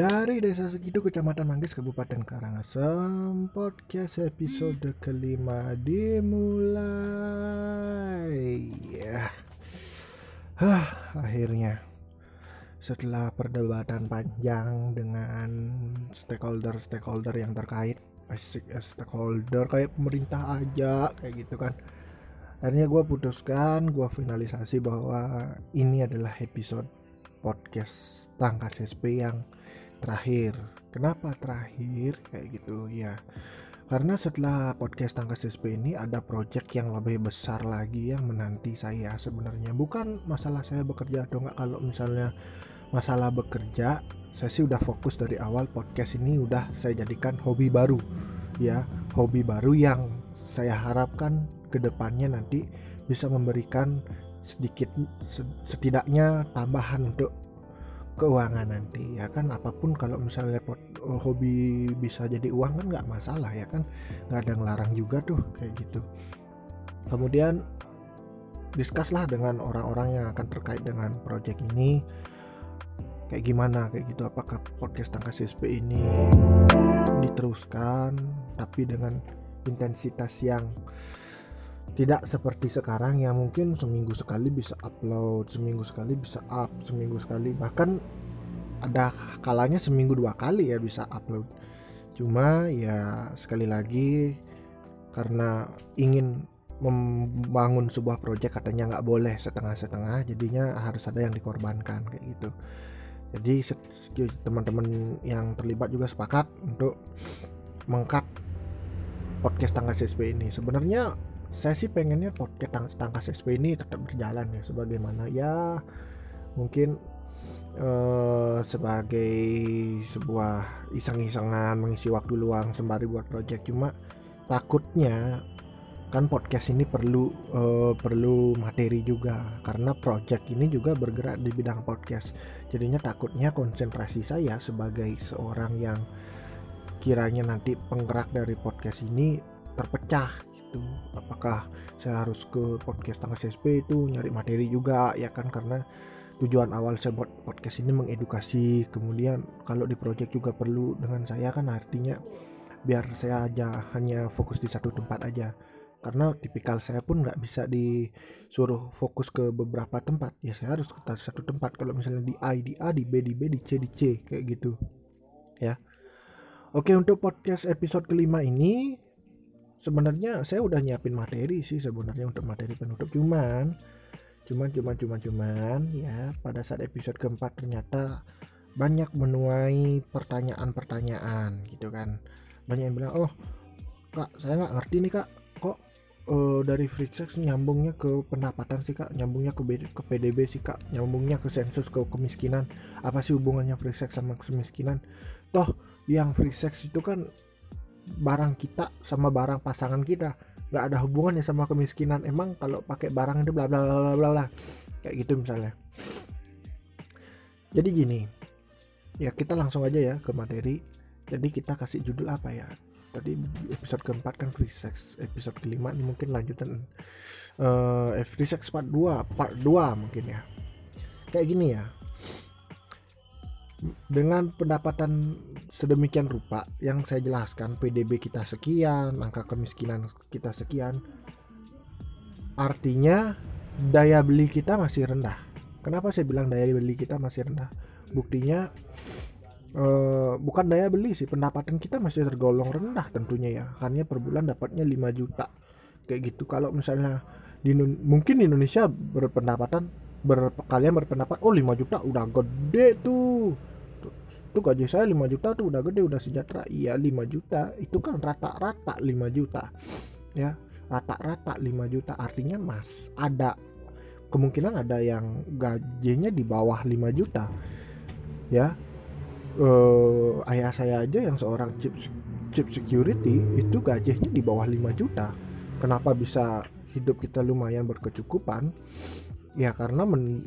Dari Desa Segitu, Kecamatan Manggis, Kabupaten Karangasem, podcast episode kelima dimulai. Ya, Hah, akhirnya setelah perdebatan panjang dengan stakeholder-stakeholder yang terkait, asik eh, stakeholder kayak pemerintah aja, kayak gitu kan. Akhirnya gue putuskan, gue finalisasi bahwa ini adalah episode podcast Tangkas SP yang terakhir. Kenapa terakhir kayak gitu ya? Karena setelah podcast Tangkas SP ini ada project yang lebih besar lagi yang menanti saya sebenarnya. Bukan masalah saya bekerja atau enggak kalau misalnya masalah bekerja, saya sih udah fokus dari awal podcast ini udah saya jadikan hobi baru. Ya, hobi baru yang saya harapkan ke depannya nanti bisa memberikan sedikit setidaknya tambahan untuk keuangan nanti ya kan? Apa pun kalau misalnya pot, oh, hobi bisa jadi uang kan nggak masalah ya kan? Nggak ada ngelarang juga tuh kayak gitu. Kemudian diskuslah dengan orang-orang yang akan terkait dengan project ini. Kayak gimana kayak gitu? Apakah podcast tangkas SP ini diteruskan tapi dengan intensitas yang tidak seperti sekarang yang mungkin seminggu sekali bisa upload seminggu sekali bisa up seminggu sekali bahkan ada kalanya seminggu dua kali ya bisa upload. Cuma ya sekali lagi karena ingin membangun sebuah proyek katanya nggak boleh setengah-setengah jadinya harus ada yang dikorbankan kayak gitu. Jadi teman-teman yang terlibat juga sepakat untuk mengkat podcast tangga CSP ini. Sebenarnya saya sih pengennya podcast tang tangkas SP ini tetap berjalan ya sebagaimana ya mungkin uh, sebagai sebuah iseng-isengan mengisi waktu luang sembari buat project. Cuma takutnya kan podcast ini perlu uh, perlu materi juga karena project ini juga bergerak di bidang podcast. Jadinya takutnya konsentrasi saya sebagai seorang yang kiranya nanti penggerak dari podcast ini terpecah itu apakah saya harus ke podcast tangga CSP itu nyari materi juga ya kan? Karena tujuan awal saya buat podcast ini mengedukasi kemudian kalau di project juga perlu dengan saya kan? Artinya biar saya aja hanya fokus di satu tempat aja. Karena tipikal saya pun nggak bisa disuruh fokus ke beberapa tempat. Ya saya harus ke satu tempat. Kalau misalnya di A di A di B di B di C di C kayak gitu. Ya. Oke untuk podcast episode kelima ini sebenarnya saya udah nyiapin materi sih sebenarnya untuk materi penutup. Cuman cuman cuman cuman cuman ya pada saat episode keempat ternyata banyak menuai pertanyaan-pertanyaan gitu kan. Banyak yang bilang oh kak saya nggak ngerti nih kak. Kok uh, dari free sex nyambungnya ke pendapatan sih kak? Nyambungnya ke, ke PDB sih kak? Nyambungnya ke sensus ke kemiskinan? Apa sih hubungannya free sex sama kemiskinan? Toh yang free sex itu kan barang kita sama barang pasangan kita. Nggak ada hubungannya sama kemiskinan. Emang kalau pakai barang itu bla bla bla bla bla kayak gitu misalnya. Jadi gini ya kita langsung aja ya ke materi. Jadi kita kasih judul apa ya? Tadi episode keempat kan free sex. Episode kelima ini mungkin lanjutan. Uh, free sex part 2 part 2 mungkin ya. Kayak gini ya dengan pendapatan sedemikian rupa yang saya jelaskan PDB kita sekian angka kemiskinan kita sekian artinya daya beli kita masih rendah. Kenapa saya bilang daya beli kita masih rendah? Buktinya uh, bukan daya beli sih pendapatan kita masih tergolong rendah tentunya ya. Hanya per bulan dapatnya 5 juta kayak gitu. Kalau misalnya di mungkin di Indonesia berpendapatan ber, kalian berpendapat oh 5 juta udah gede tuh tuh gaji saya 5 juta tuh udah gede udah sejahtera. Iya 5 juta. Itu kan rata-rata 5 juta. Ya rata-rata 5 juta. Artinya mas ada kemungkinan ada yang gajinya di bawah 5 juta. Ya uh, ayah saya aja yang seorang chip chip security itu gajinya di bawah 5 juta. Kenapa bisa hidup kita lumayan berkecukupan ya karena men,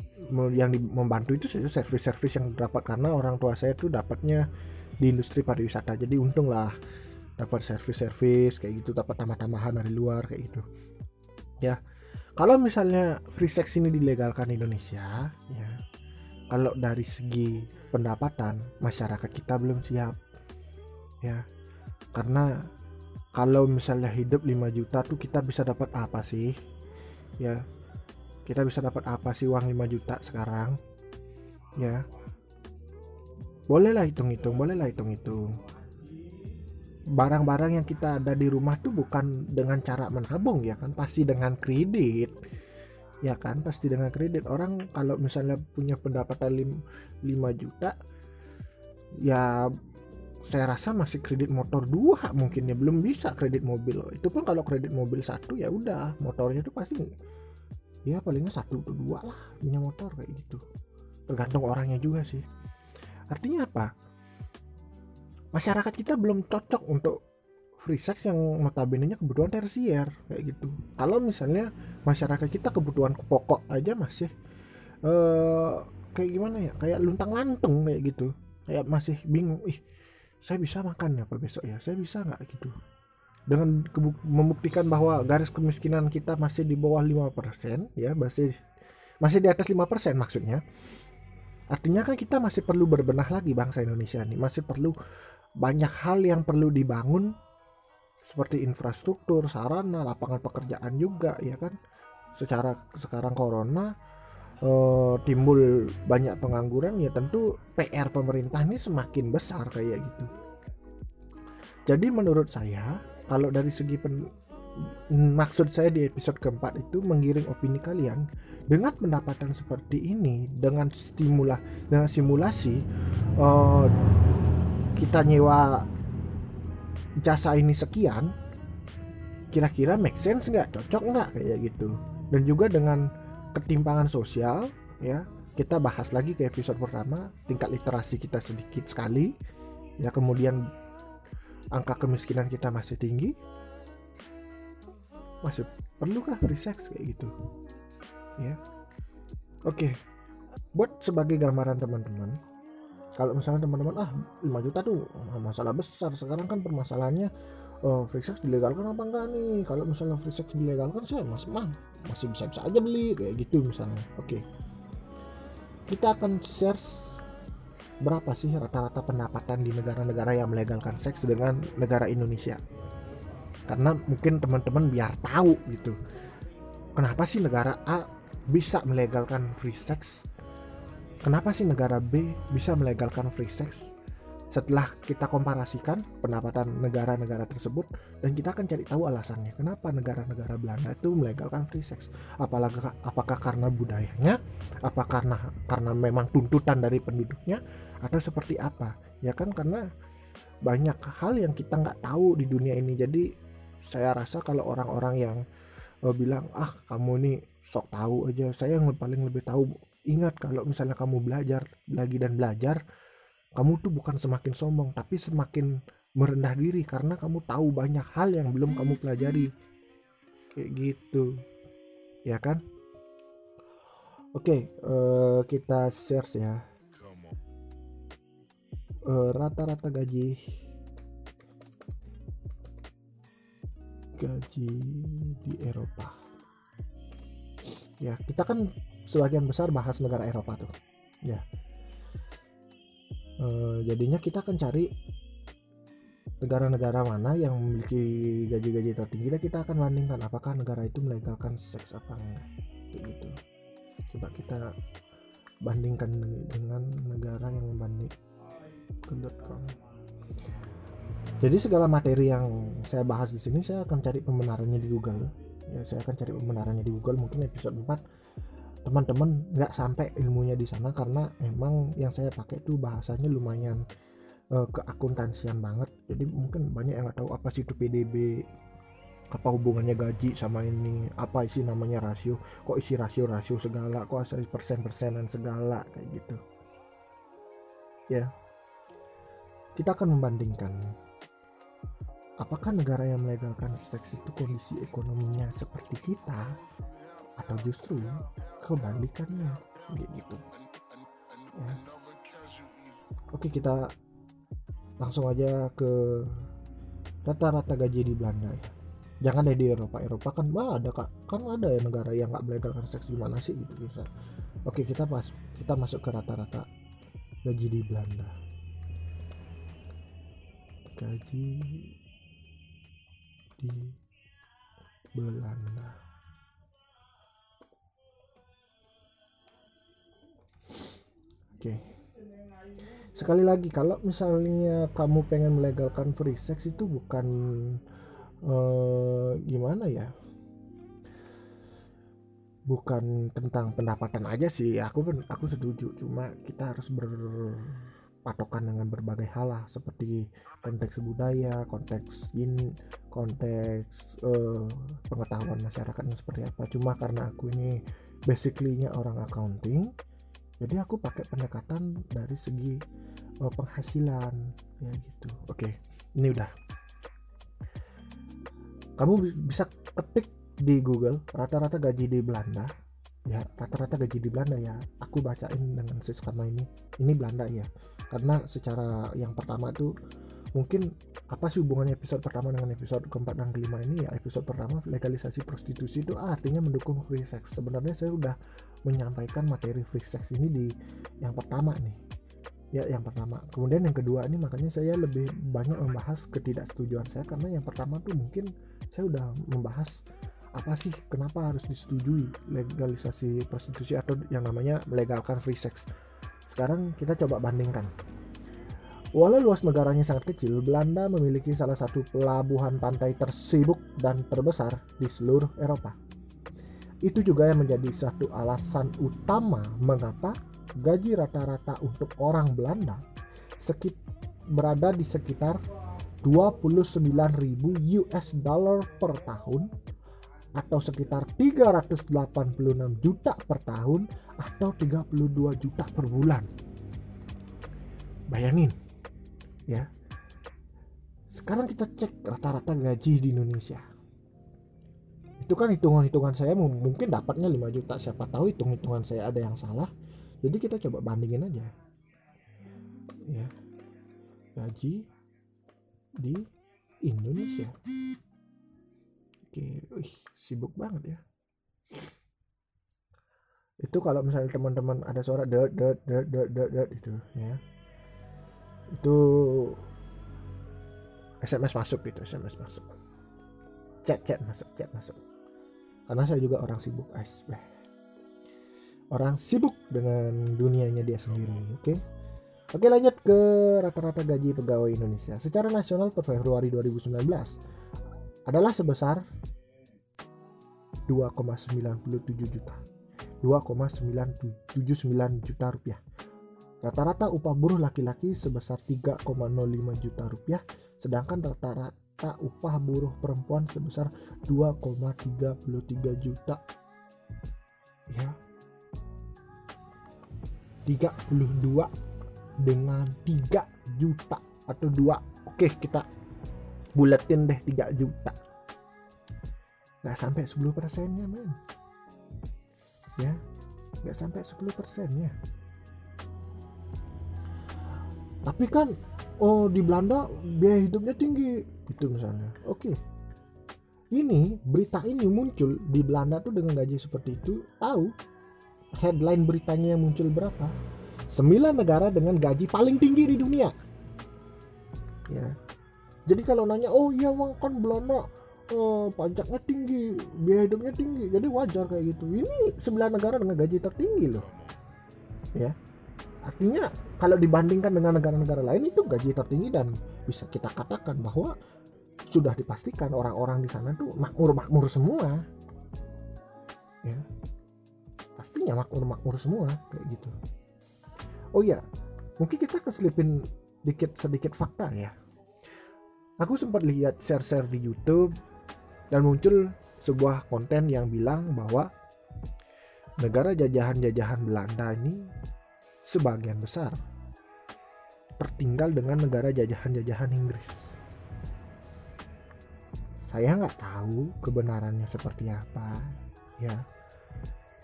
yang membantu itu servis-servis yang dapat karena orang tua saya tuh dapatnya di industri pariwisata. Jadi untung lah dapat servis-servis kayak gitu dapat tambah-tambahan dari luar kayak gitu. Ya kalau misalnya free sex ini dilegalkan di Indonesia ya kalau dari segi pendapatan masyarakat kita belum siap. Ya karena kalau misalnya hidup 5 juta tuh kita bisa dapat apa sih? Ya kita bisa dapat apa sih uang 5 juta sekarang? Ya. Bolehlah hitung-hitung bolehlah hitung-hitung. Barang-barang yang kita ada di rumah tuh bukan dengan cara menabung ya kan? Pasti dengan kredit. Ya kan? Pasti dengan kredit. Orang kalau misalnya punya pendapatan 5 juta ya saya rasa masih kredit motor dua mungkin ya. Belum bisa kredit mobil. Itu pun kalau kredit mobil satu ya udah motornya tuh pasti ya palingnya satu atau dua lah punya motor kayak gitu. Tergantung orangnya juga sih. Artinya apa? Masyarakat kita belum cocok untuk free sex yang notabene nya kebutuhan tersier kayak gitu. Kalau misalnya masyarakat kita kebutuhan pokok aja masih uh, kayak gimana ya? Kayak luntang lantung kayak gitu. Kayak masih bingung ih saya bisa makan apa besok ya? Saya bisa nggak? Gitu dengan membuktikan bahwa garis kemiskinan kita masih di bawah 5% ya masih masih di atas 5% maksudnya artinya kan kita masih perlu berbenah lagi bangsa Indonesia ini masih perlu banyak hal yang perlu dibangun seperti infrastruktur, sarana, lapangan pekerjaan juga ya kan. Secara sekarang corona uh, timbul banyak pengangguran ya tentu PR pemerintah ini semakin besar kayak gitu. Jadi menurut saya kalau dari segi pen, maksud saya di episode keempat itu menggiring opini kalian dengan pendapatan seperti ini dengan stimula dengan simulasi uh, kita nyewa jasa ini sekian kira-kira make sense nggak? Cocok nggak? Kayak gitu. Dan juga dengan ketimpangan sosial ya kita bahas lagi ke episode pertama tingkat literasi kita sedikit sekali ya kemudian angka kemiskinan kita masih tinggi? Masih perlukah free sex kayak gitu? Ya. Oke. Buat sebagai gambaran teman-teman kalau misalnya teman-teman ah 5 juta tuh masalah besar. Sekarang kan permasalahannya oh, free sex dilegalkan apa enggak nih? Kalau misalnya free sex dilegalkan saya mas mah masih bisa bisa aja beli. Kayak gitu misalnya. Oke. Okay. kita akan share berapa sih rata-rata pendapatan di negara-negara yang melegalkan seks dengan negara Indonesia? Karena mungkin teman-teman biar tahu gitu. Kenapa sih negara A bisa melegalkan free sex? Kenapa sih negara B bisa melegalkan free sex? Setelah kita komparasikan pendapatan negara-negara tersebut dan kita akan cari tahu alasannya kenapa negara-negara Belanda itu melegalkan free sex. Apalagi apakah karena budayanya, apa karena karena memang tuntutan dari penduduknya atau seperti apa? Ya kan karena banyak hal yang kita nggak tahu di dunia ini. Jadi saya rasa kalau orang-orang yang uh, bilang ah kamu nih sok tahu aja, saya yang paling lebih tahu Ingat kalau misalnya kamu belajar lagi dan belajar, kamu tuh bukan semakin sombong, tapi semakin merendah diri karena kamu tahu banyak hal yang belum kamu pelajari. Kayak gitu. Ya kan? Oke, uh, kita share ya. Eh, rata-rata uh, gaji gaji di Eropa. Ya, kita kan sebagian besar bahas negara Eropa tuh ya e, jadinya kita akan cari negara-negara mana yang memiliki gaji-gaji tertinggi dan kita akan bandingkan apakah negara itu melegalkan seks apa enggak. Gitu. Coba kita bandingkan dengan negara yang membanding jadi segala materi yang saya bahas di sini saya akan cari pembenarannya di Google. Ya saya akan cari pembenarannya di Google. Mungkin episode 4 teman-teman nggak sampai ilmunya di sana karena emang yang saya pakai tuh bahasanya lumayan uh, keakuntansian banget. Jadi mungkin banyak yang nggak tahu apa sih itu PDB apa hubungannya gaji sama ini apa isi namanya rasio kok isi rasio rasio segala kok asal persen persenan segala kayak gitu. Ya. Kita akan membandingkan apakah negara yang melegalkan seks itu kondisi ekonominya seperti kita atau justru kebalikannya. Kayak gitu. Ya. oke kita langsung aja ke rata-rata gaji di Belanda ya. Jangan deh di Eropa. Eropa kan mah ada kak. Kan ada ya negara yang nggak melegalkan seks gimana sih gitu bisa. Oke kita pas kita masuk ke rata-rata gaji di Belanda. Gaji di Belanda oke. Sekali lagi kalau misalnya kamu pengen melegalkan free sex itu bukan uh, gimana ya? Bukan tentang pendapatan aja sih. Aku aku setuju. Cuma kita harus berpatokan dengan berbagai hal lah. Seperti konteks budaya konteks in konteks uh, pengetahuan masyarakatnya seperti apa. Cuma karena aku ini basically-nya orang accounting jadi aku pakai pendekatan dari segi uh, penghasilan ya gitu. Oke ini udah. Kamu bisa ketik di Google rata-rata gaji di Belanda. Ya rata-rata gaji di Belanda ya. Aku bacain dengan sesama ini. Ini Belanda ya. Karena secara yang pertama tuh mungkin apa sih hubungannya episode pertama dengan episode keempat dan kelima ini? Ya episode pertama legalisasi prostitusi itu artinya mendukung free sex. Sebenarnya saya udah menyampaikan materi free sex ini di yang pertama nih. Ya yang pertama. Kemudian yang kedua ini makanya saya lebih banyak membahas ketidaksetujuan saya karena yang pertama tuh mungkin saya udah membahas apa sih kenapa harus disetujui legalisasi prostitusi atau yang namanya melegalkan free sex. Sekarang kita coba bandingkan walau luas negaranya sangat kecil Belanda memiliki salah satu pelabuhan pantai tersibuk dan terbesar di seluruh Eropa itu juga yang menjadi satu alasan utama mengapa gaji rata-rata untuk orang Belanda sekit berada di sekitar 29.000 US dollar per tahun atau sekitar 386 juta per tahun atau 32 juta per bulan. Bayangin ya. Sekarang kita cek rata-rata gaji di Indonesia. Itu kan hitungan-hitungan saya mungkin dapatnya 5 juta. Siapa tahu hitung-hitungan saya ada yang salah. Jadi kita coba bandingin aja. Ya. Gaji di Indonesia. Oke, Wih, sibuk banget ya. Itu kalau misalnya teman-teman ada suara dot dot dot dot dot itu ya. Itu SMS masuk gitu, SMS masuk. Chat chat masuk, chat masuk. Karena saya juga orang sibuk, guys. Orang sibuk dengan dunianya dia sendiri, oke? Okay? Oke lanjut ke rata-rata gaji pegawai Indonesia. Secara nasional per Februari 2019 adalah sebesar 2,97 juta 2,979 juta rupiah rata-rata upah buruh laki-laki sebesar 3,05 juta rupiah sedangkan rata-rata upah buruh perempuan sebesar 2,33 juta. Ya. 32 dengan 3 juta atau 2 oke kita buletin deh 3 juta. Nggak sampai 10 persennya men. Ya nggak sampai 10 persennya tapi kan oh di Belanda biaya hidupnya tinggi. Gitu misalnya. Oke. Ini berita ini muncul di Belanda tuh dengan gaji seperti itu. Tahu headline beritanya yang muncul berapa? 9 negara dengan gaji paling tinggi di dunia. Ya. Jadi kalau nanya oh iya bang kan Belanda oh, pajaknya tinggi biaya hidupnya tinggi. Jadi wajar kayak gitu. Ini sembilan negara dengan gaji tertinggi loh. Ya. Artinya kalau dibandingkan dengan negara-negara lain itu gaji tertinggi dan bisa kita katakan bahwa sudah dipastikan orang-orang di sana tuh makmur-makmur semua. Ya. Pastinya makmur-makmur semua kayak gitu. Oh iya mungkin kita keselipin dikit sedikit fakta. Ya aku sempat lihat share-share di YouTube dan muncul sebuah konten yang bilang bahwa negara jajahan-jajahan Belanda ini sebagian besar tertinggal dengan negara jajahan-jajahan Inggris. Saya nggak tahu kebenarannya seperti apa, ya.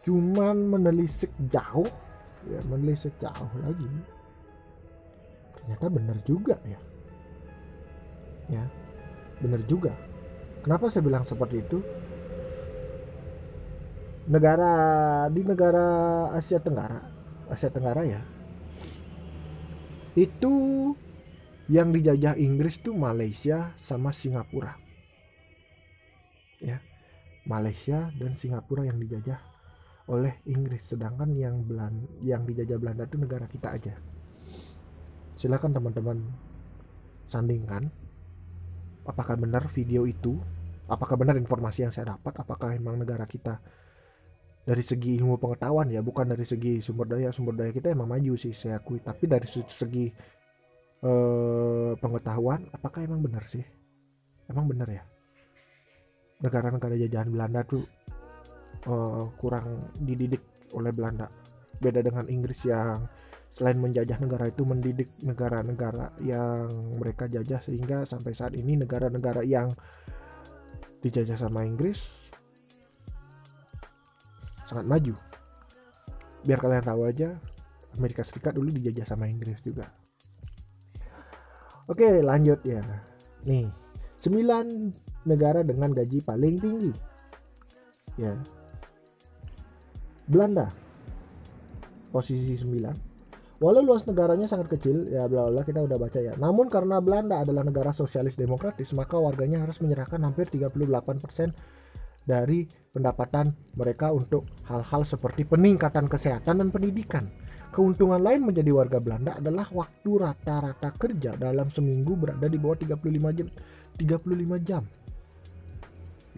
Cuman menelisik jauh, ya menelisik jauh lagi. Ternyata benar juga ya ya benar juga kenapa saya bilang seperti itu negara di negara Asia Tenggara Asia Tenggara ya itu yang dijajah Inggris tuh Malaysia sama Singapura. Ya Malaysia dan Singapura yang dijajah oleh Inggris sedangkan yang Belan yang dijajah Belanda itu negara kita aja. Silakan teman-teman sandingkan apakah benar video itu? Apakah benar informasi yang saya dapat? Apakah memang negara kita dari segi ilmu pengetahuan ya bukan dari segi sumber daya. Sumber daya kita emang maju sih saya akui. Tapi dari segi eh, pengetahuan apakah emang benar sih? Emang benar ya? Negara-negara jajahan Belanda tuh eh, kurang dididik oleh Belanda. Beda dengan Inggris yang selain menjajah negara itu mendidik negara-negara yang mereka jajah sehingga sampai saat ini negara-negara yang dijajah sama Inggris sangat maju. Biar kalian tahu aja Amerika Serikat dulu dijajah sama Inggris juga. Oke lanjut ya. Nih 9 negara dengan gaji paling tinggi. Ya. Belanda posisi 9 Walau luas negaranya sangat kecil, ya bla bla kita udah baca ya. Namun karena Belanda adalah negara sosialis demokratis, maka warganya harus menyerahkan hampir 38% dari pendapatan mereka untuk hal-hal seperti peningkatan kesehatan dan pendidikan. Keuntungan lain menjadi warga Belanda adalah waktu rata-rata kerja dalam seminggu berada di bawah 35 jam. 35 jam.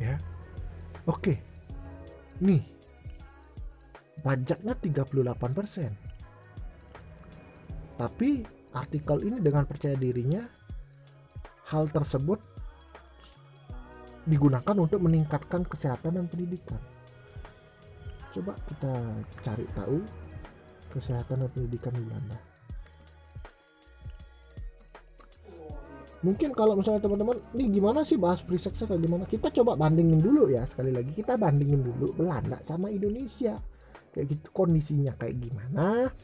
Ya. Oke. Nih. Pajaknya 38% tapi artikel ini dengan percaya dirinya hal tersebut digunakan untuk meningkatkan kesehatan dan pendidikan. Coba kita cari tahu kesehatan dan pendidikan di Belanda. Mungkin kalau misalnya teman-teman, nih gimana sih bahas sex kayak gimana? Kita coba bandingin dulu ya sekali lagi kita bandingin dulu Belanda sama Indonesia. Kayak gitu kondisinya kayak gimana?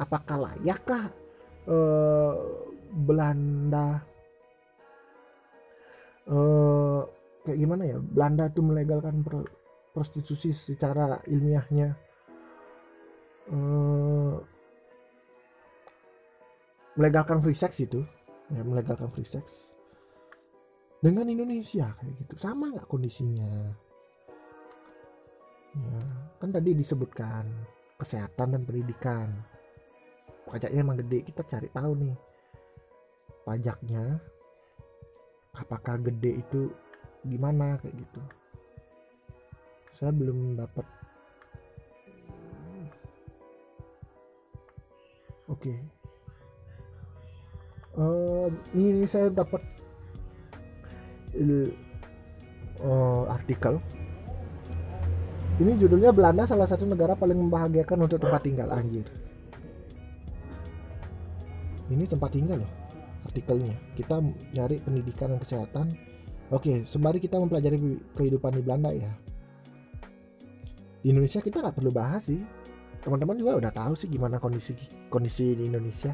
apakah layakkah uh, Belanda uh, kayak gimana ya? Belanda tuh melegalkan prostitusi secara ilmiahnya. Uh, melegalkan free sex itu. Ya melegalkan free sex. Dengan Indonesia kayak gitu. Sama nggak kondisinya? Ya kan tadi disebutkan kesehatan dan pendidikan. Pajaknya emang gede kita cari tahu nih pajaknya apakah gede itu gimana kayak gitu. Saya belum dapat oke. Okay. uh, ini, saya dapat uh, artikel. Ini judulnya Belanda salah satu negara paling membahagiakan untuk tempat tinggal anjir. Ini tempat tinggal loh artikelnya. Kita nyari pendidikan dan kesehatan. Oke sembari kita mempelajari kehidupan di Belanda ya. Di Indonesia kita nggak perlu bahas sih. Teman-teman juga udah tahu sih gimana kondisi kondisi di Indonesia.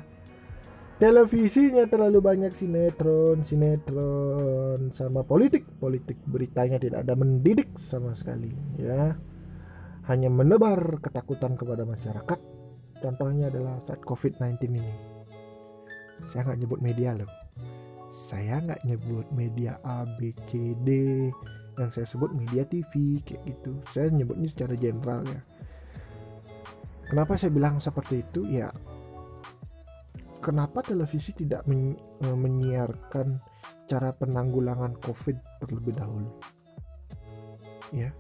Televisinya terlalu banyak sinetron sinetron sama politik. Politik beritanya tidak ada mendidik sama sekali ya. Hanya menebar ketakutan kepada masyarakat. Contohnya adalah saat COVID-19 ini saya nggak nyebut media loh. Saya nggak nyebut media A B C D. Yang saya sebut media TV kayak gitu. Saya nyebutnya secara general ya. Kenapa saya bilang seperti itu? Ya kenapa televisi tidak e, menyiarkan cara penanggulangan COVID terlebih dahulu? Ya.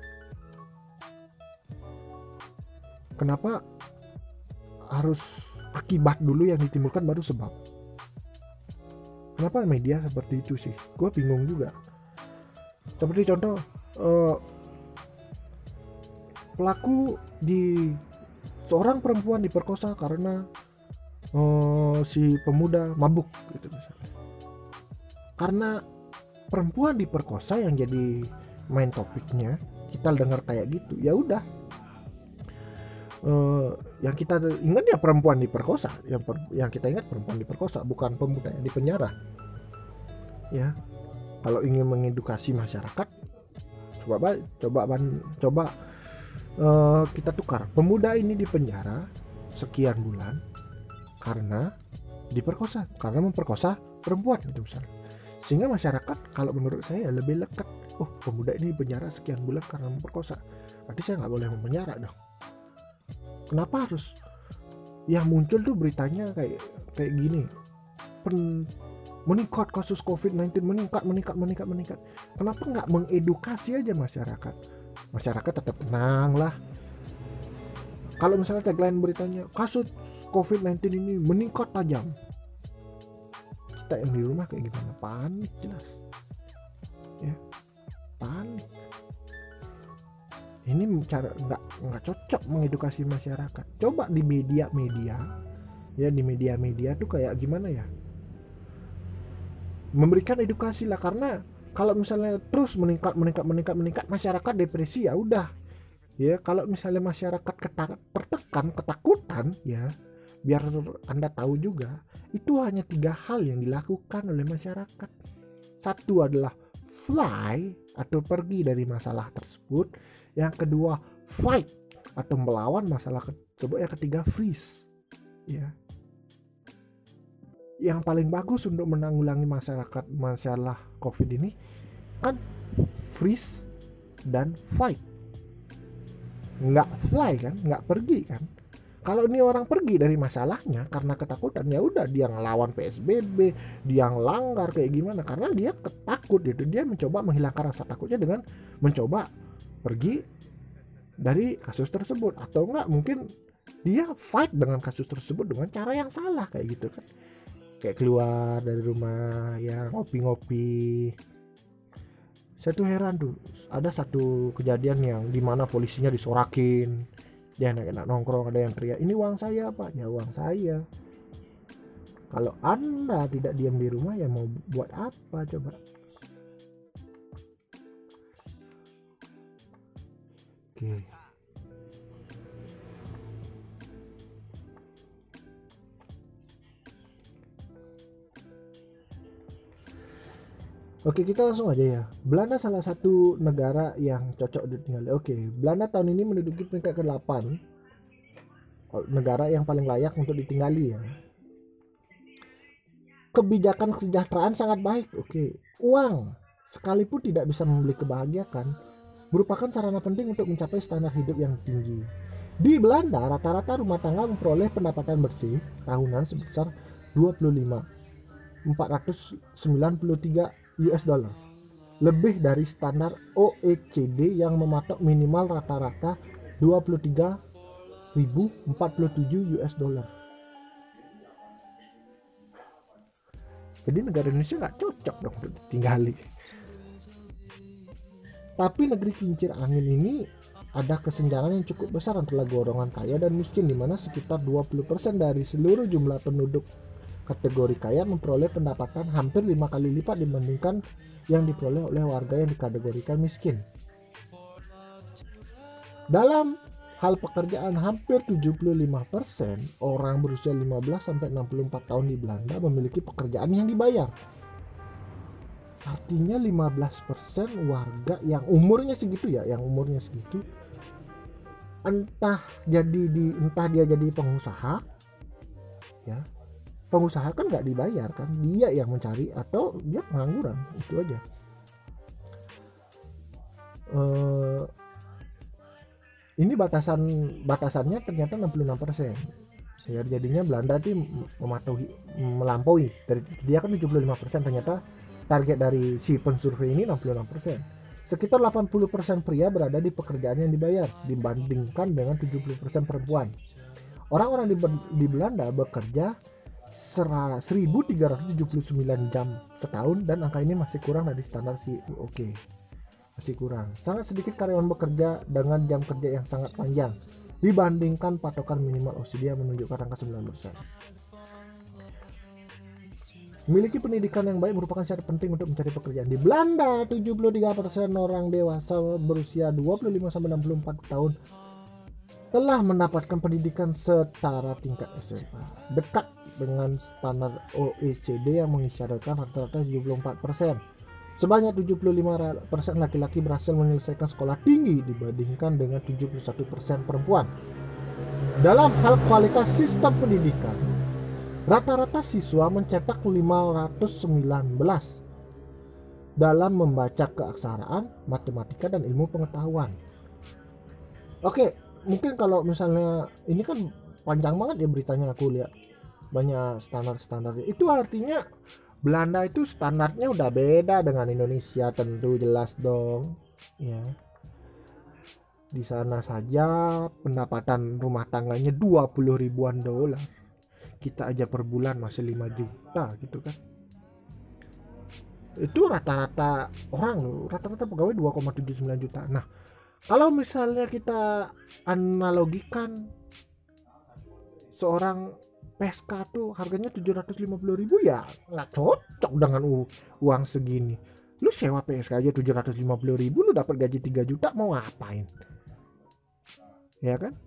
Kenapa harus akibat dulu yang ditimbulkan baru sebab kenapa media seperti itu sih? Gue bingung juga. Seperti contoh uh, pelaku di seorang perempuan diperkosa karena uh, si pemuda mabuk gitu misalnya. Karena perempuan diperkosa yang jadi main topiknya kita dengar kayak gitu ya udah. Uh, yang kita ingat ya perempuan diperkosa. Yang per, yang kita ingat perempuan diperkosa bukan pemuda yang dipenjara. Ya. Kalau ingin mengedukasi masyarakat coba coba coba uh, kita tukar. Pemuda ini dipenjara sekian bulan karena diperkosa karena memperkosa perempuan gitu misalnya. Sehingga masyarakat kalau menurut saya lebih lekat oh pemuda ini penjara sekian bulan karena memperkosa. Berarti saya nggak boleh mempenjara dong kenapa harus yang muncul tuh beritanya kayak kayak gini. Pen, meningkat kasus COVID-19 meningkat meningkat meningkat meningkat. Kenapa nggak mengedukasi aja masyarakat? Masyarakat tetap tenang lah. Kalau misalnya tagline beritanya kasus COVID-19 ini meningkat tajam. Kita yang di rumah kayak gimana? Panik jelas. Ya panik ini cara nggak nggak cocok mengedukasi masyarakat. Coba di media-media. Ya di media-media tuh kayak gimana ya? Memberikan edukasi lah karena kalau misalnya terus meningkat meningkat meningkat meningkat masyarakat depresi ya udah. Ya kalau misalnya masyarakat tertekan ketakutan ya biar anda tahu juga itu hanya tiga hal yang dilakukan oleh masyarakat. Satu adalah fly atau pergi dari masalah tersebut yang kedua fight. Atau melawan masalah tersebut yang ketiga freeze. Ya. Yang paling bagus untuk menanggulangi masyarakat masalah covid ini kan freeze dan fight. Nggak fly kan nggak pergi kan. Kalau ini orang pergi dari masalahnya karena ketakutan ya udah dia ngelawan PSBB, dia ngelanggar kayak gimana. Karena dia ketakut gitu. Dia mencoba menghilangkan rasa takutnya dengan mencoba pergi dari kasus tersebut atau enggak mungkin dia fight dengan kasus tersebut dengan cara yang salah kayak gitu kan. Kayak keluar dari rumah ya ngopi-ngopi. Saya tuh heran tuh, ada satu kejadian yang di mana polisinya disorakin dia enak-enak nongkrong ada yang teriak ini uang saya pak ya uang saya kalau anda tidak diam di rumah ya mau buat apa coba oke Oke kita langsung aja ya. Belanda salah satu negara yang cocok ditinggali Oke Belanda tahun ini menduduki peringkat ke-8 Negara yang paling layak untuk ditinggali ya. Kebijakan kesejahteraan sangat baik. Oke Uang Sekalipun tidak bisa membeli kebahagiaan Merupakan sarana penting untuk mencapai standar hidup yang tinggi Di Belanda rata-rata rumah tangga memperoleh pendapatan bersih Tahunan sebesar 25 493 US dollar lebih dari standar OECD yang mematok minimal rata-rata 23.047 US dollar. Jadi negara Indonesia nggak cocok dong untuk ditinggali. Tapi negeri kincir angin ini ada kesenjangan yang cukup besar antara golongan kaya dan miskin di mana sekitar 20% dari seluruh jumlah penduduk kategori kaya memperoleh pendapatan hampir lima kali lipat dibandingkan yang diperoleh oleh warga yang dikategorikan miskin. Dalam hal pekerjaan hampir 75% orang berusia 15 sampai 64 tahun di Belanda memiliki pekerjaan yang dibayar. Artinya 15% warga yang umurnya segitu ya, yang umurnya segitu entah jadi di entah dia jadi pengusaha ya. Pengusaha kan nggak dibayar kan dia yang mencari atau dia pengangguran itu aja. Uh, ini batasan batasannya ternyata 66% ya jadinya Belanda itu mematuhi melampaui dari dia kan 75% ternyata target dari si pensurvei ini 66% sekitar 80% pria berada di pekerjaan yang dibayar dibandingkan dengan 70% perempuan. Orang-orang di, di Belanda bekerja 1379 jam setahun dan angka ini masih kurang dari standar si oke masih kurang. Sangat sedikit karyawan bekerja dengan jam kerja yang sangat panjang dibandingkan patokan minimal OECD yang menunjukkan angka 9% Memiliki pendidikan yang baik merupakan syarat penting untuk mencari pekerjaan. Di Belanda, 73% orang dewasa berusia 25 sampai 64 tahun telah mendapatkan pendidikan setara tingkat SMA dekat dengan standar OECD yang mengisyaratkan rata-rata 74%. Sebanyak 75% laki-laki berhasil menyelesaikan sekolah tinggi dibandingkan dengan 71% perempuan. Dalam hal kualitas sistem pendidikan, Rata-rata siswa mencetak 519 dalam membaca keaksaraan, matematika dan ilmu pengetahuan. Oke, mungkin kalau misalnya ini kan panjang banget ya beritanya aku lihat banyak standar-standarnya. Itu artinya Belanda itu standarnya udah beda dengan Indonesia tentu jelas dong. Ya. Di sana saja pendapatan rumah tangganya 20 ribuan dolar. Kita aja per bulan masih 5 juta gitu kan. Itu rata-rata orang loh rata-rata pegawai 2,79 juta. Nah kalau misalnya kita analogikan seorang PSK tuh harganya 750 ribu ya nggak cocok dengan uang segini. Lu sewa PSK aja 750 ribu lu dapat gaji 3 juta mau ngapain? Ya kan?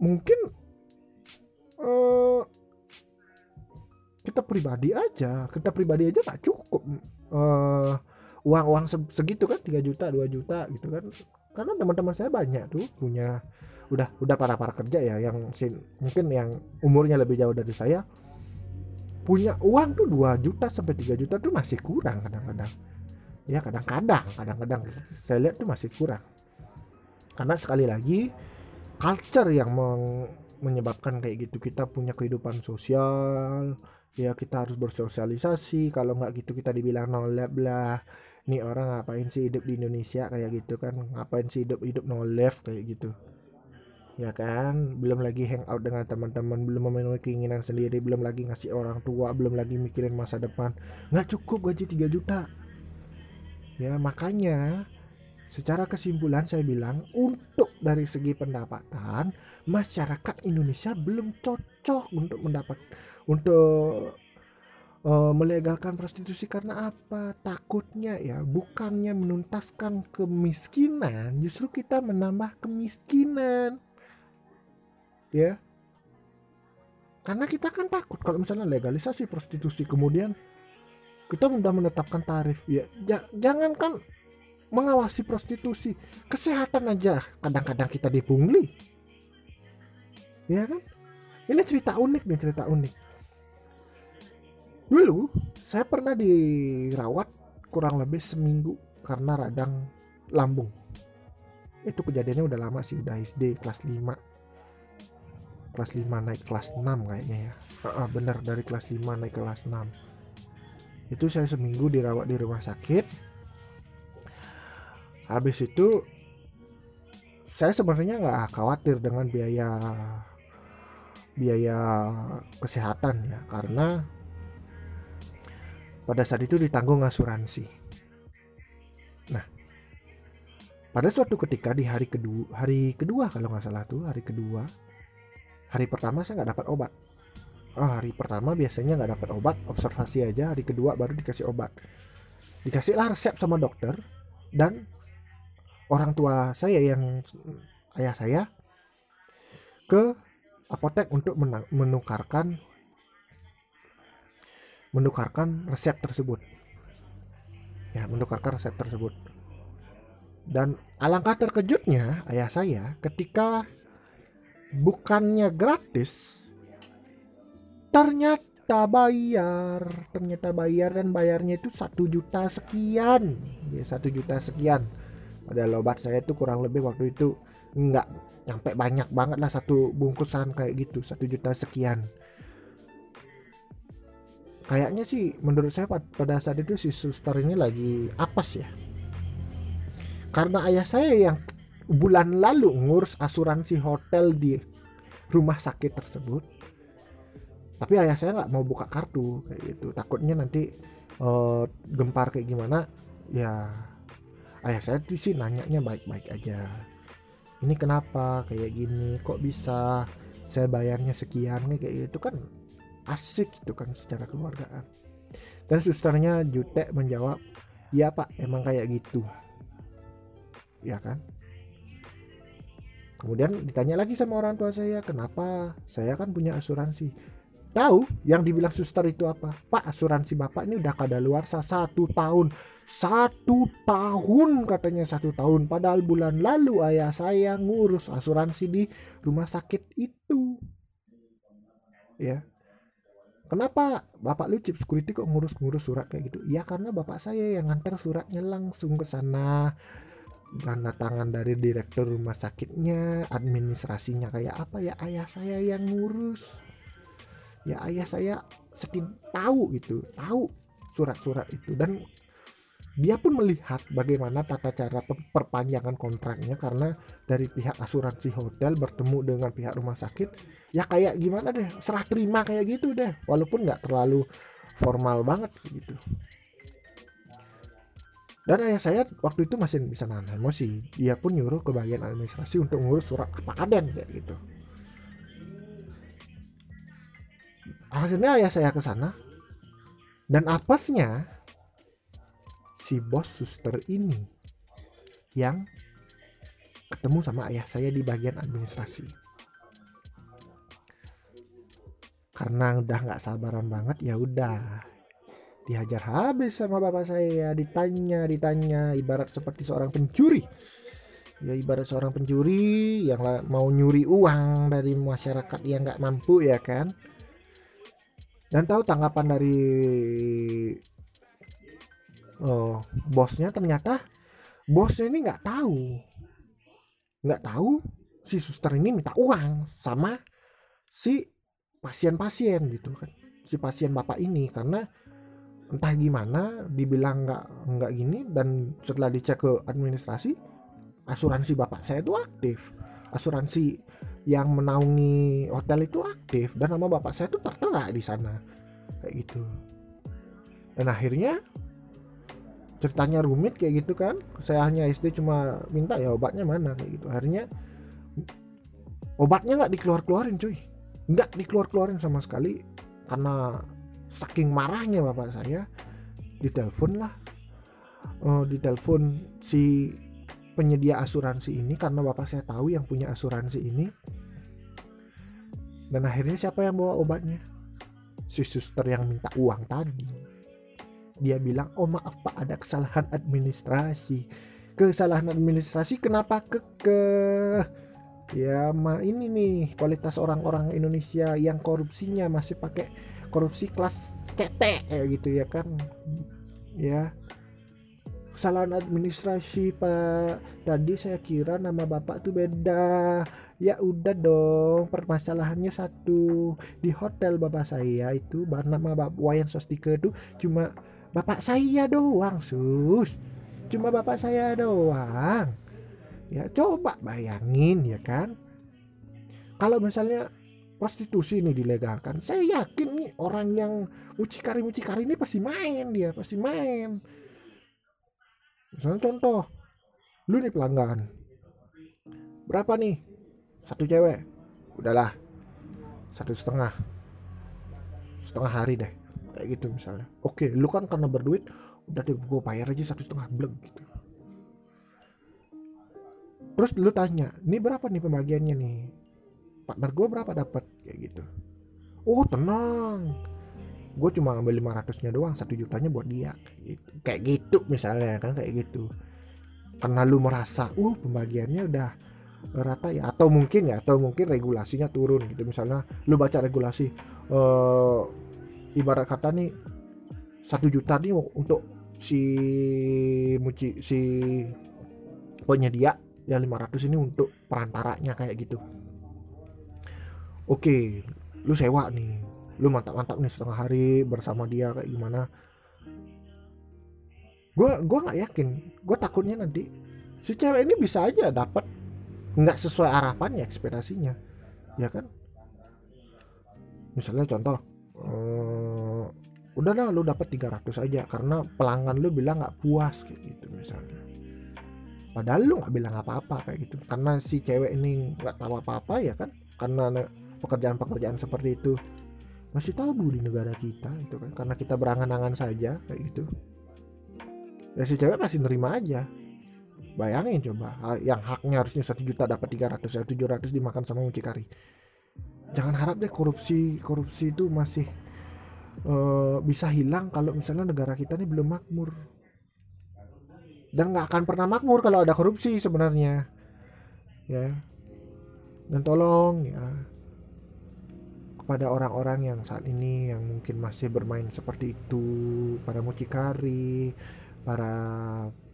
Mungkin uh, kita pribadi aja. Kita pribadi aja nggak cukup. Uh, uang uang segitu kan 3 juta 2 juta gitu kan. Karena teman-teman saya banyak tuh punya udah udah para para kerja ya yang sin, mungkin yang umurnya lebih jauh dari saya. Punya uang tuh 2 juta sampai 3 juta tuh masih kurang kadang-kadang. Ya kadang-kadang kadang-kadang. Saya lihat tuh masih kurang. Karena sekali lagi culture yang meng, menyebabkan kayak gitu. Kita punya kehidupan sosial ya kita harus bersosialisasi. Kalau nggak gitu kita dibilang no lab lah. Nih orang ngapain sih hidup di Indonesia kayak gitu kan? Ngapain sih hidup hidup no left kayak gitu? Ya kan? Belum lagi hangout dengan teman-teman belum memenuhi keinginan sendiri belum lagi ngasih orang tua belum lagi mikirin masa depan. Nggak cukup gaji 3 juta. Ya makanya secara kesimpulan saya bilang untuk dari segi pendapatan masyarakat Indonesia belum cocok untuk mendapat untuk uh, melegalkan prostitusi karena apa? Takutnya ya bukannya menuntaskan kemiskinan, justru kita menambah kemiskinan. Ya. Karena kita kan takut kalau misalnya legalisasi prostitusi kemudian kita sudah menetapkan tarif ya jangan kan mengawasi prostitusi kesehatan aja kadang-kadang kita dipungli ya kan ini cerita unik nih cerita unik Dulu saya pernah dirawat kurang lebih seminggu karena radang lambung. Itu kejadiannya udah lama sih, udah SD kelas 5. Kelas 5 naik kelas 6 kayaknya ya. Ah, bener dari kelas 5 naik kelas 6. Itu saya seminggu dirawat di rumah sakit. Habis itu saya sebenarnya nggak khawatir dengan biaya biaya kesehatan ya karena pada saat itu ditanggung asuransi. Nah, pada suatu ketika di hari kedua, hari kedua kalau nggak salah tuh hari kedua, hari pertama saya nggak dapat obat. Oh, hari pertama biasanya nggak dapat obat, observasi aja. Hari kedua baru dikasih obat. Dikasihlah resep sama dokter dan orang tua saya yang ayah saya ke apotek untuk menukarkan menukarkan resep tersebut. Ya menukarkan resep tersebut. Dan alangkah terkejutnya ayah saya ketika bukannya gratis ternyata bayar ternyata bayar dan bayarnya itu satu juta sekian. Ya satu juta sekian padahal obat saya itu kurang lebih waktu itu nggak nyampe banyak banget lah satu bungkusan kayak gitu satu juta sekian. Kayaknya sih menurut saya pada saat itu si suster ini lagi apes ya. Karena ayah saya yang bulan lalu ngurus asuransi hotel di rumah sakit tersebut. Tapi ayah saya nggak mau buka kartu kayak gitu. Takutnya nanti uh, gempar kayak gimana ya ayah saya tuh sih nanyanya baik-baik aja. Ini kenapa kayak gini? Kok bisa saya bayarnya sekian kayak gitu kan asik gitu kan secara keluargaan. Dan susternya jutek menjawab ya pak emang kayak gitu. Ya kan? Kemudian ditanya lagi sama orang tua saya kenapa? Saya kan punya asuransi tahu yang dibilang suster itu apa? Pak asuransi bapak ini udah kada luar satu tahun. Satu tahun katanya satu tahun. Padahal bulan lalu ayah saya ngurus asuransi di rumah sakit itu. Ya. Kenapa bapak lu chief security kok ngurus-ngurus surat kayak gitu? Ya karena bapak saya yang nganter suratnya langsung ke sana. Tanda tangan dari direktur rumah sakitnya administrasinya kayak apa ya? Ayah saya yang ngurus ya ayah saya sedikit tahu gitu tahu surat-surat itu. Dan dia pun melihat bagaimana tata cara perpanjangan kontraknya karena dari pihak asuransi hotel bertemu dengan pihak rumah sakit ya kayak gimana deh serah terima kayak gitu deh. Walaupun nggak terlalu formal banget gitu. Dan ayah saya waktu itu masih bisa nahan emosi. Dia pun nyuruh ke bagian administrasi untuk ngurus surat apa kaden kayak gitu akhirnya ayah saya ke sana. Dan apesnya si bos suster ini yang ketemu sama ayah saya di bagian administrasi. Karena udah nggak sabaran banget ya udah. Dihajar habis sama bapak saya. Ditanya ditanya. Ibarat seperti seorang pencuri. Ya ibarat seorang pencuri yang mau nyuri uang dari masyarakat yang nggak mampu ya kan dan tahu tanggapan dari oh, bosnya ternyata bosnya ini nggak tahu. Nggak tahu si suster ini minta uang sama si pasien-pasien gitu kan. Si pasien bapak ini karena entah gimana dibilang nggak nggak gini dan setelah dicek ke administrasi asuransi bapak saya itu aktif asuransi yang menaungi hotel itu aktif. Dan nama bapak saya itu tertera di sana. Kayak gitu. Dan akhirnya ceritanya rumit kayak gitu kan. Saya hanya SD cuma minta ya obatnya mana? Kayak gitu. Akhirnya obatnya nggak dikeluar keluarin cuy. Nggak dikeluar keluarin sama sekali. Karena saking marahnya bapak saya ditelepon lah. Oh, ditelepon si penyedia asuransi ini karena bapak saya tahu yang punya asuransi ini. Dan akhirnya siapa yang bawa obatnya? Si suster yang minta uang tadi. Dia bilang oh maaf pak ada kesalahan administrasi. Kesalahan administrasi kenapa ke ke ya ma ini nih kualitas orang-orang Indonesia yang korupsinya masih pakai korupsi kelas kayak gitu ya kan? Ya kesalahan administrasi pak. Tadi saya kira nama bapak tuh beda. Ya udah dong permasalahannya satu. Di hotel bapak saya itu nama bapak Wayan Sostika itu cuma bapak saya doang sus. Cuma bapak saya doang. Ya coba bayangin ya kan? Kalau misalnya prostitusi ini dilegalkan saya yakin nih orang yang mucikari mucikari ini pasti main dia pasti main misalnya contoh lu nih pelanggan berapa nih? Satu cewek udahlah satu setengah setengah hari deh kayak gitu misalnya. Oke lu kan karena berduit udah deh gue bayar aja satu setengah bleng gitu. Terus lu tanya ini berapa nih pembagiannya nih? Partner gue berapa dapat kayak gitu. Oh tenang gue cuma ngambil 500 nya doang satu jutanya buat dia kayak gitu. Kayak gitu misalnya kan kayak gitu. Karena lu merasa uh pembagiannya udah rata ya atau mungkin ya atau mungkin regulasinya turun gitu. Misalnya lu baca regulasi uh, ibarat kata nih satu juta nih untuk si muci si penyedia ya 500 ini untuk perantaranya kayak gitu. Oke lu sewa nih lu mantap-mantap nih setengah hari bersama dia kayak gimana? Gue gua nggak yakin. Gue takutnya nanti si cewek ini bisa aja dapat nggak sesuai harapannya ekspektasinya. Ya kan? Misalnya contoh udahlah lu dapat 300 aja karena pelanggan lu bilang nggak puas kayak gitu misalnya. Padahal lu nggak bilang apa-apa kayak gitu. Karena si cewek ini nggak tahu apa-apa ya kan? Karena pekerjaan-pekerjaan seperti itu masih tabu di negara kita itu kan. Karena kita berangan-angan saja kayak gitu. Ya si cewek pasti nerima aja. Bayangin coba yang haknya harusnya satu juta dapat 300 ya 700 dimakan sama mucikari. Jangan harap deh korupsi korupsi itu masih uh, bisa hilang kalau misalnya negara kita ini belum makmur. Dan nggak akan pernah makmur kalau ada korupsi sebenarnya. Ya. Dan tolong ya kepada orang-orang yang saat ini yang mungkin masih bermain seperti itu para mucikari para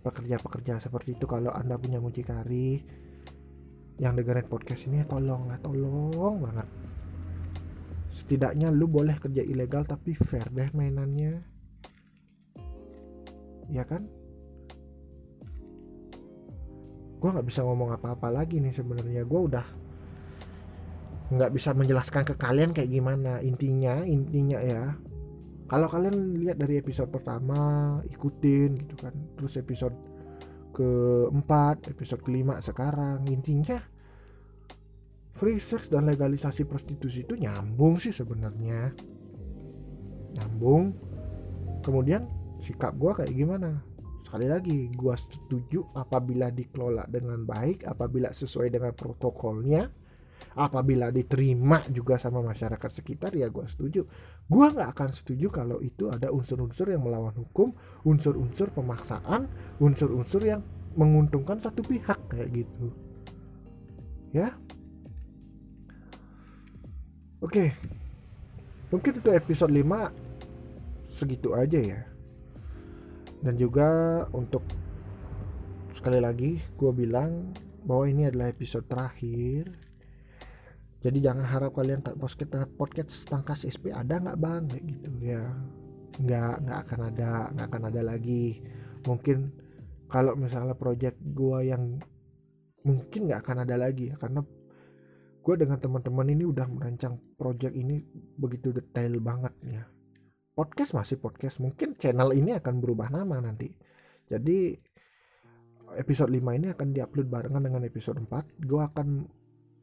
pekerja-pekerja seperti itu. Kalau anda punya mucikari yang dengerin podcast ini tolong lah tolong banget. Setidaknya lu boleh kerja ilegal tapi fair deh mainannya. Ya kan? Gue nggak bisa ngomong apa-apa lagi nih sebenarnya. Gue udah nggak bisa menjelaskan ke kalian kayak gimana. Intinya intinya ya. Kalau kalian lihat dari episode pertama ikutin gitu kan. Terus episode keempat episode kelima sekarang intinya free sex dan legalisasi prostitusi itu nyambung sih sebenarnya. Nyambung. Kemudian sikap gue kayak gimana? Sekali lagi gue setuju apabila dikelola dengan baik apabila sesuai dengan protokolnya apabila diterima juga sama masyarakat sekitar ya gue setuju. Gue nggak akan setuju kalau itu ada unsur-unsur yang melawan hukum unsur-unsur pemaksaan unsur-unsur yang menguntungkan satu pihak kayak gitu. Ya? Oke. Mungkin itu episode 5 segitu aja ya. Dan juga untuk sekali lagi gue bilang bahwa ini adalah episode terakhir jadi jangan harap kalian tak podcast podcast tangkas SP ada nggak bang? Kayak gitu ya. Nggak nggak akan ada nggak akan ada lagi. Mungkin kalau misalnya project gua yang mungkin nggak akan ada lagi ya karena gue dengan teman-teman ini udah merancang project ini begitu detail banget ya. Podcast masih podcast. Mungkin channel ini akan berubah nama nanti. Jadi episode 5 ini akan diupload barengan dengan episode 4 gue akan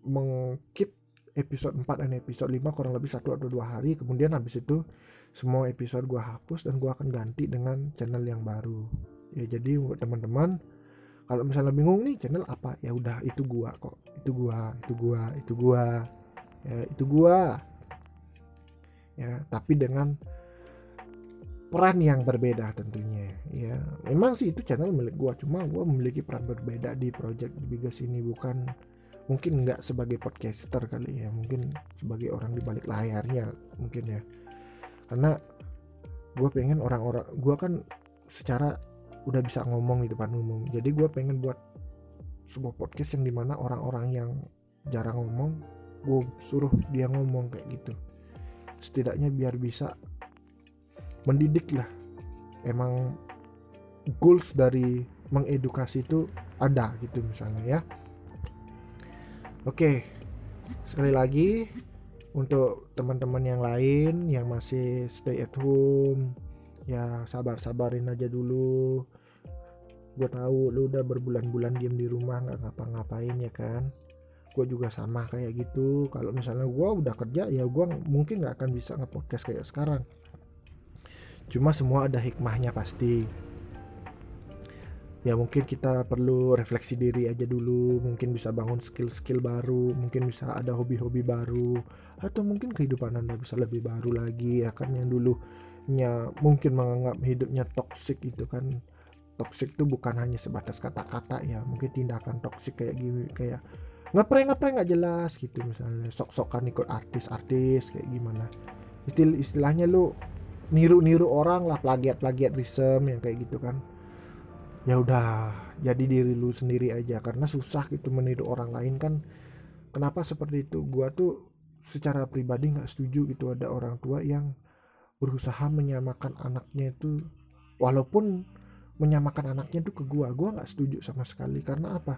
mengkeep episode 4 dan episode 5 kurang lebih satu atau dua hari. Kemudian habis itu semua episode gua hapus dan gua akan ganti dengan channel yang baru. Ya jadi buat teman-teman kalau misalnya bingung nih channel apa? Ya udah itu gua kok. Itu gua itu gua itu gua. Ya itu gua. Ya tapi dengan peran yang berbeda tentunya. Ya memang sih itu channel milik gua. Cuma gua memiliki peran berbeda di project Bigas ini bukan mungkin nggak sebagai podcaster kali ya mungkin sebagai orang di balik layarnya mungkin ya. Karena gue pengen orang-orang gue kan secara udah bisa ngomong di depan umum. Jadi gue pengen buat sebuah podcast yang di mana orang-orang yang jarang ngomong gue suruh dia ngomong kayak gitu. Setidaknya biar bisa mendidik lah. Emang goals dari mengedukasi itu ada gitu misalnya ya Oke, sekali lagi untuk teman-teman yang lain yang masih stay at home, ya sabar-sabarin aja dulu. Gue tahu lu udah berbulan-bulan diem di rumah nggak ngapa-ngapain ya kan. Gue juga sama kayak gitu. Kalau misalnya gue udah kerja ya gue mungkin nggak akan bisa ngepodcast kayak sekarang. Cuma semua ada hikmahnya pasti ya mungkin kita perlu refleksi diri aja dulu. Mungkin bisa bangun skill-skill baru. Mungkin bisa ada hobi-hobi baru. Atau mungkin kehidupan anda bisa lebih baru lagi ya kan? Yang dulunya mungkin menganggap hidupnya toxic itu kan. Toxic itu bukan hanya sebatas kata-kata ya. Mungkin tindakan toxic kayak gini kayak ngeprank ngeprank nggak jelas gitu. Misalnya sok-sokan ikut artis-artis kayak gimana. Istil istilahnya lu niru-niru orang lah plagiat-plagiat risem yang kayak gitu kan ya udah jadi diri lu sendiri aja. Karena susah gitu meniru orang lain kan. Kenapa seperti itu? Gua tuh secara pribadi nggak setuju gitu ada orang tua yang berusaha menyamakan anaknya itu walaupun menyamakan anaknya itu ke gua. Gua nggak setuju sama sekali. Karena apa?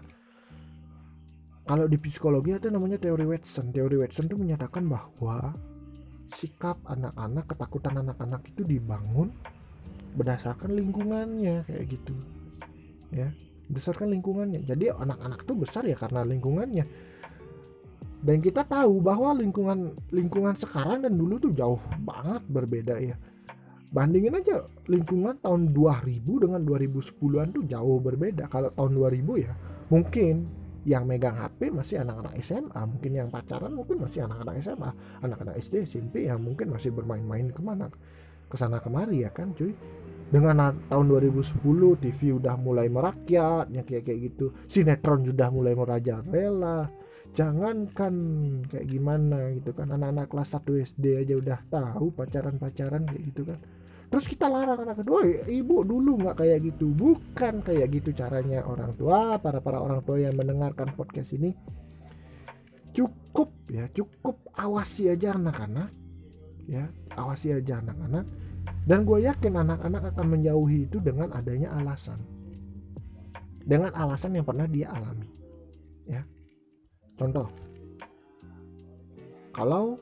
Kalau di psikologi itu namanya teori Watson. Teori Watson itu menyatakan bahwa sikap anak-anak ketakutan anak-anak itu dibangun berdasarkan lingkungannya kayak gitu ya besarkan lingkungannya. Jadi anak-anak tuh besar ya karena lingkungannya. Dan kita tahu bahwa lingkungan lingkungan sekarang dan dulu tuh jauh banget berbeda ya. Bandingin aja lingkungan tahun 2000 dengan 2010-an tuh jauh berbeda. Kalau tahun 2000 ya mungkin yang megang HP masih anak-anak SMA mungkin yang pacaran mungkin masih anak-anak SMA anak-anak SD SMP yang mungkin masih bermain-main ke mana ke sana kemari ya kan cuy dengan tahun 2010 TV udah mulai merakyat ya kayak kayak gitu. Sinetron sudah mulai merajalela. Jangankan kayak gimana gitu kan anak-anak kelas 1 SD aja udah tahu pacaran-pacaran kayak gitu kan. Terus kita larang anak kedua ibu dulu nggak kayak gitu. Bukan kayak gitu caranya orang tua para para orang tua yang mendengarkan podcast ini. Cukup ya cukup awasi aja anak-anak ya awasi aja anak-anak dan gue yakin anak-anak akan menjauhi itu dengan adanya alasan. Dengan alasan yang pernah dia alami ya. Contoh kalau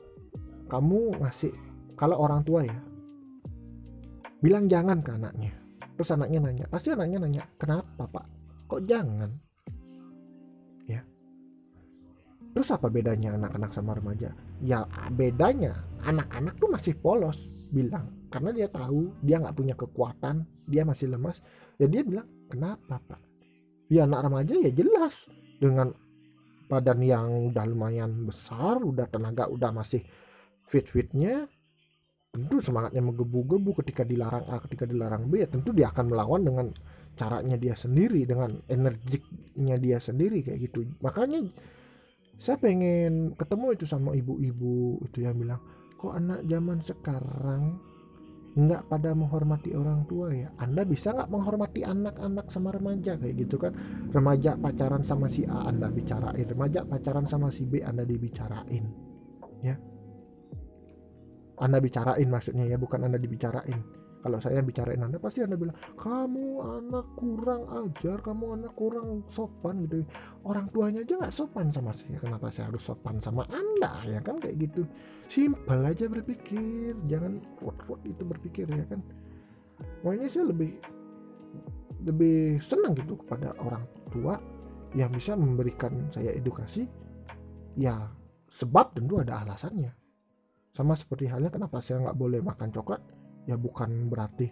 kamu ngasih kalau orang tua ya bilang jangan ke anaknya terus anaknya nanya pasti anaknya nanya kenapa pak? Kok jangan? Ya. Terus apa bedanya anak-anak sama remaja? Ya bedanya anak-anak tuh masih polos bilang karena dia tahu dia nggak punya kekuatan dia masih lemas. Ya dia bilang kenapa pak? Ya anak remaja ya jelas. Dengan badan yang udah lumayan besar udah tenaga udah masih fit fitnya tentu semangatnya menggebu-gebu ketika dilarang A ketika dilarang B ya tentu dia akan melawan dengan caranya dia sendiri dengan energiknya dia sendiri kayak gitu. Makanya saya pengen ketemu itu sama ibu-ibu itu yang bilang kok anak zaman sekarang nggak pada menghormati orang tua ya. Anda bisa nggak menghormati anak-anak sama remaja? Kayak gitu kan. Remaja pacaran sama si A Anda bicarain. Remaja pacaran sama si B Anda dibicarain. Ya. Anda bicarain maksudnya ya bukan Anda dibicarain kalau saya bicarain anda pasti anda bilang kamu anak kurang ajar kamu anak kurang sopan gitu. Orang tuanya aja nggak sopan sama saya. Kenapa saya harus sopan sama anda? Ya kan kayak gitu. Simpel aja berpikir. Jangan kuat-kuat itu berpikir ya kan. Makanya saya lebih lebih senang gitu kepada orang tua yang bisa memberikan saya edukasi. Ya sebab tentu ada alasannya. Sama seperti halnya kenapa saya nggak boleh makan coklat ya bukan berarti.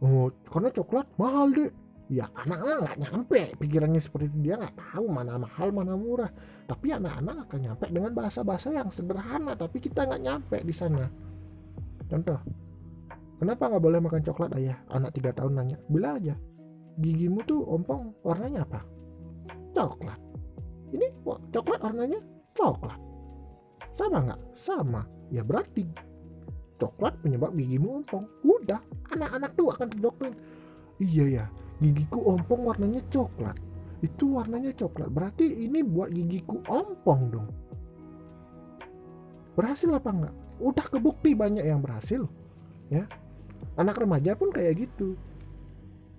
Oh karena coklat mahal deh ya anak-anak nggak nyampe. Pikirannya seperti itu. Dia nggak tahu mana mahal mana murah. Tapi anak-anak akan nyampe dengan bahasa-bahasa yang sederhana. Tapi kita nggak nyampe di sana. Contoh kenapa nggak boleh makan coklat ayah? Anak tiga tahun nanya. Bila aja. Gigimu tuh ompong warnanya apa? Coklat. Ini coklat warnanya coklat. Sama nggak? Sama. Ya berarti coklat penyebab gigimu ompong. Udah anak-anak tuh akan dokter iya ya gigiku ompong warnanya coklat. Itu warnanya coklat berarti ini buat gigiku ompong dong. Berhasil apa enggak? Udah kebukti banyak yang berhasil ya. Anak remaja pun kayak gitu.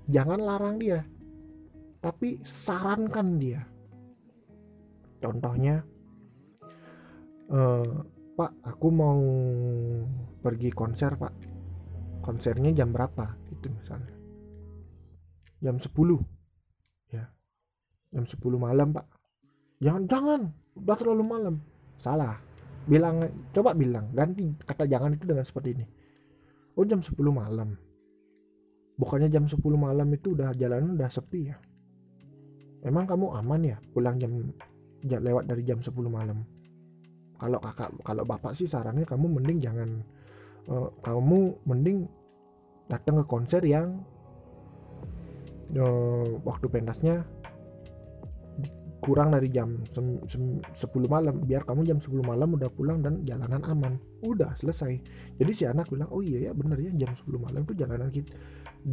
Jangan larang dia tapi sarankan dia. Contohnya uh, Pak aku mau pergi konser pak. Konsernya jam berapa? Itu misalnya. Jam 10 ya. Jam 10 malam pak. Jangan jangan. Udah terlalu malam. Salah. Bilang coba bilang. Ganti kata jangan itu dengan seperti ini. Oh jam 10 malam. Bukannya jam 10 malam itu udah jalan udah sepi ya. Emang kamu aman ya pulang jam lewat dari jam 10 malam kalau kakak kalau bapak sih sarannya kamu mending jangan uh, kamu mending datang ke konser yang uh, waktu pentasnya kurang dari jam 10 malam. Biar kamu jam 10 malam udah pulang dan jalanan aman. Udah selesai. Jadi si anak bilang oh iya ya bener ya jam 10 malam tuh jalanan kita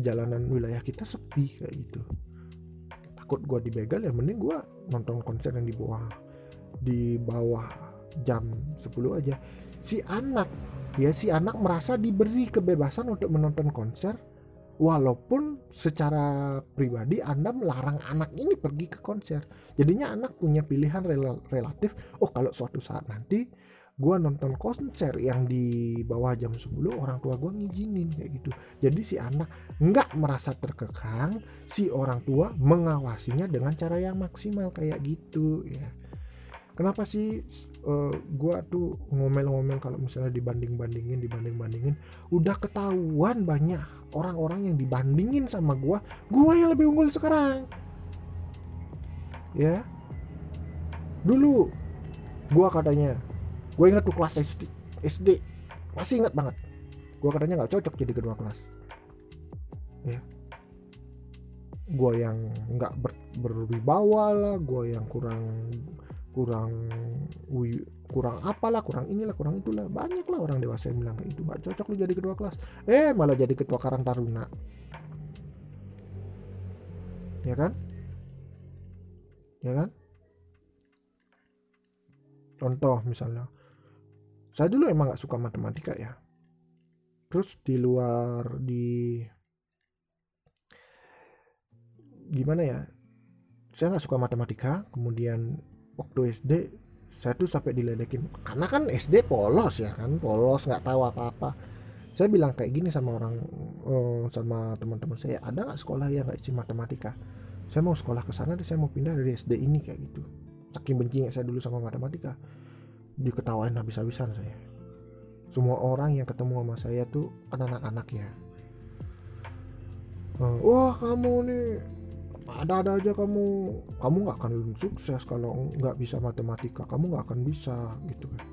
jalanan wilayah kita sepi kayak gitu. Takut gua dibegal ya mending gua nonton konser yang di bawah di bawah jam 10 aja. Si anak ya si anak merasa diberi kebebasan untuk menonton konser walaupun secara pribadi Anda melarang anak ini pergi ke konser. Jadinya anak punya pilihan rel relatif oh kalau suatu saat nanti gue nonton konser yang di bawah jam 10 orang tua gue ngizinin kayak gitu. Jadi si anak nggak merasa terkekang si orang tua mengawasinya dengan cara yang maksimal kayak gitu ya. Kenapa sih uh, gua tuh ngomel-ngomel kalau misalnya dibanding-bandingin dibanding-bandingin udah ketahuan banyak orang-orang yang dibandingin sama gua gua yang lebih unggul sekarang. Ya. Dulu gua katanya gue ingat tuh kelas SD, SD masih ingat banget. Gua katanya nggak cocok jadi kedua kelas. Ya. Gue yang nggak ber, berwibawa lah gue yang kurang kurang wih, kurang apalah kurang inilah kurang itulah. Banyak lah orang dewasa yang bilang kayak itu nggak cocok lu jadi ketua kelas. Eh malah jadi ketua karang taruna. Ya kan? Ya kan? Contoh misalnya. Saya dulu emang nggak suka matematika ya. Terus di luar di gimana ya? Saya nggak suka matematika kemudian waktu SD saya tuh sampai diledekin. Karena kan SD polos ya kan polos nggak tahu apa-apa. Saya bilang kayak gini sama orang uh, sama teman-teman saya ada nggak sekolah yang nggak isi matematika? Saya mau sekolah ke sana saya mau pindah dari SD ini kayak gitu. Saking bencinya saya dulu sama matematika diketawain habis-habisan saya. Semua orang yang ketemu sama saya tuh kan anak-anak ya. Uh, wah kamu nih ada-ada aja kamu. Kamu nggak akan sukses kalau nggak bisa matematika. Kamu nggak akan bisa gitu kan.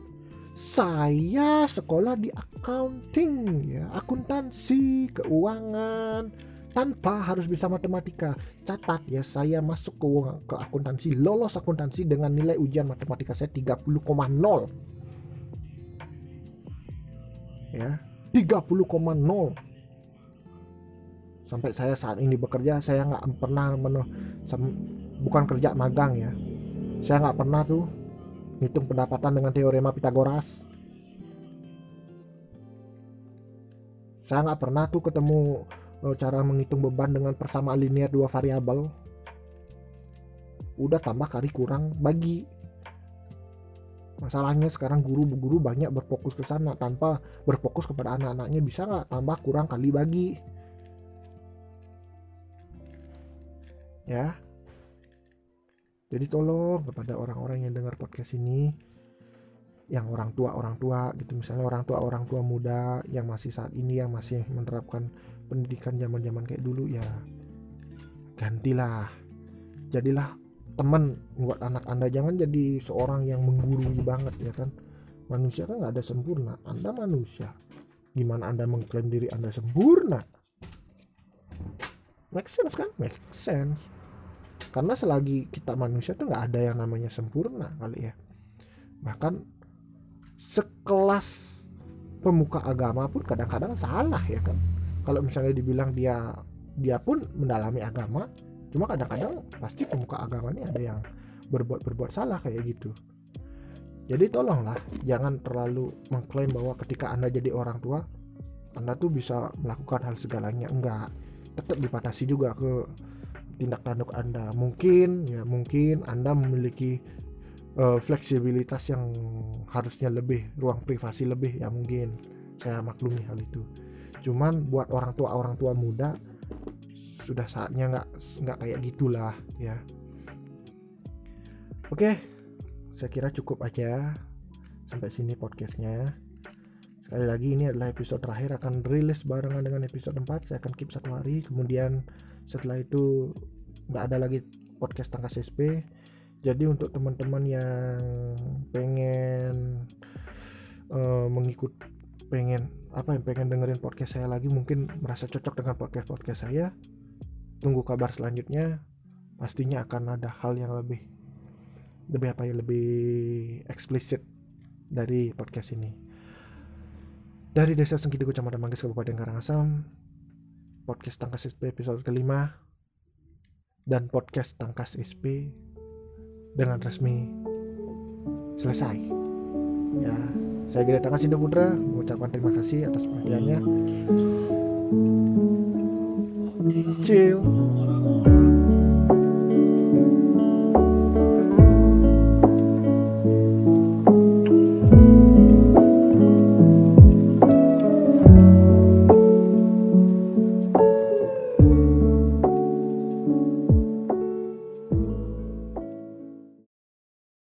Saya sekolah di accounting ya. Akuntansi keuangan tanpa harus bisa matematika. Catat ya saya masuk ke ke akuntansi lolos akuntansi dengan nilai ujian matematika saya 30,0 ya 30,0 sampai saya saat ini bekerja saya nggak pernah menu, bukan kerja magang ya. Saya nggak pernah tuh hitung pendapatan dengan teorema Pitagoras saya nggak pernah tuh ketemu eh, cara menghitung beban dengan persamaan linear dua variabel. Udah tambah kali kurang bagi. Masalahnya sekarang guru-guru banyak berfokus ke sana tanpa berfokus kepada anak-anaknya bisa nggak tambah kurang kali bagi ya. Jadi tolong kepada orang-orang yang dengar podcast ini yang orang tua orang tua gitu. Misalnya orang tua orang tua muda yang masih saat ini yang masih menerapkan pendidikan zaman zaman kayak dulu ya gantilah. Jadilah teman buat anak anda. Jangan jadi seorang yang menggurui banget ya kan. Manusia kan nggak ada sempurna. Anda manusia. Gimana anda mengklaim diri anda sempurna? Make sense kan? Make sense karena selagi kita manusia tuh nggak ada yang namanya sempurna kali ya. Bahkan sekelas pemuka agama pun kadang-kadang salah ya kan. Kalau misalnya dibilang dia dia pun mendalami agama cuma kadang-kadang pasti pemuka agama ini ada yang berbuat berbuat salah kayak gitu. Jadi tolonglah jangan terlalu mengklaim bahwa ketika anda jadi orang tua anda tuh bisa melakukan hal segalanya. Enggak tetap dibatasi juga ke tindak tanduk Anda. Mungkin ya mungkin Anda memiliki uh, fleksibilitas yang harusnya lebih ruang privasi lebih ya mungkin saya maklumi hal itu. Cuman buat orang tua orang tua muda sudah saatnya nggak nggak kayak gitulah ya. Oke, saya kira cukup aja sampai sini podcastnya. Sekali lagi ini adalah episode terakhir akan rilis barengan dengan episode 4 Saya akan keep satu hari Kemudian setelah itu nggak ada lagi podcast tangkas SP jadi untuk teman-teman yang pengen uh, mengikut pengen apa yang pengen dengerin podcast saya lagi mungkin merasa cocok dengan podcast podcast saya tunggu kabar selanjutnya. Pastinya akan ada hal yang lebih lebih apa ya lebih eksplisit dari podcast ini. Dari Desa Sengkidu Kecamatan Manggis Kabupaten Karangasem podcast Tangkas SP episode kelima dan podcast Tangkas SP dengan resmi selesai. Ya, saya Gede Tangkas Indo Putra mengucapkan terima kasih atas perhatiannya. Chill.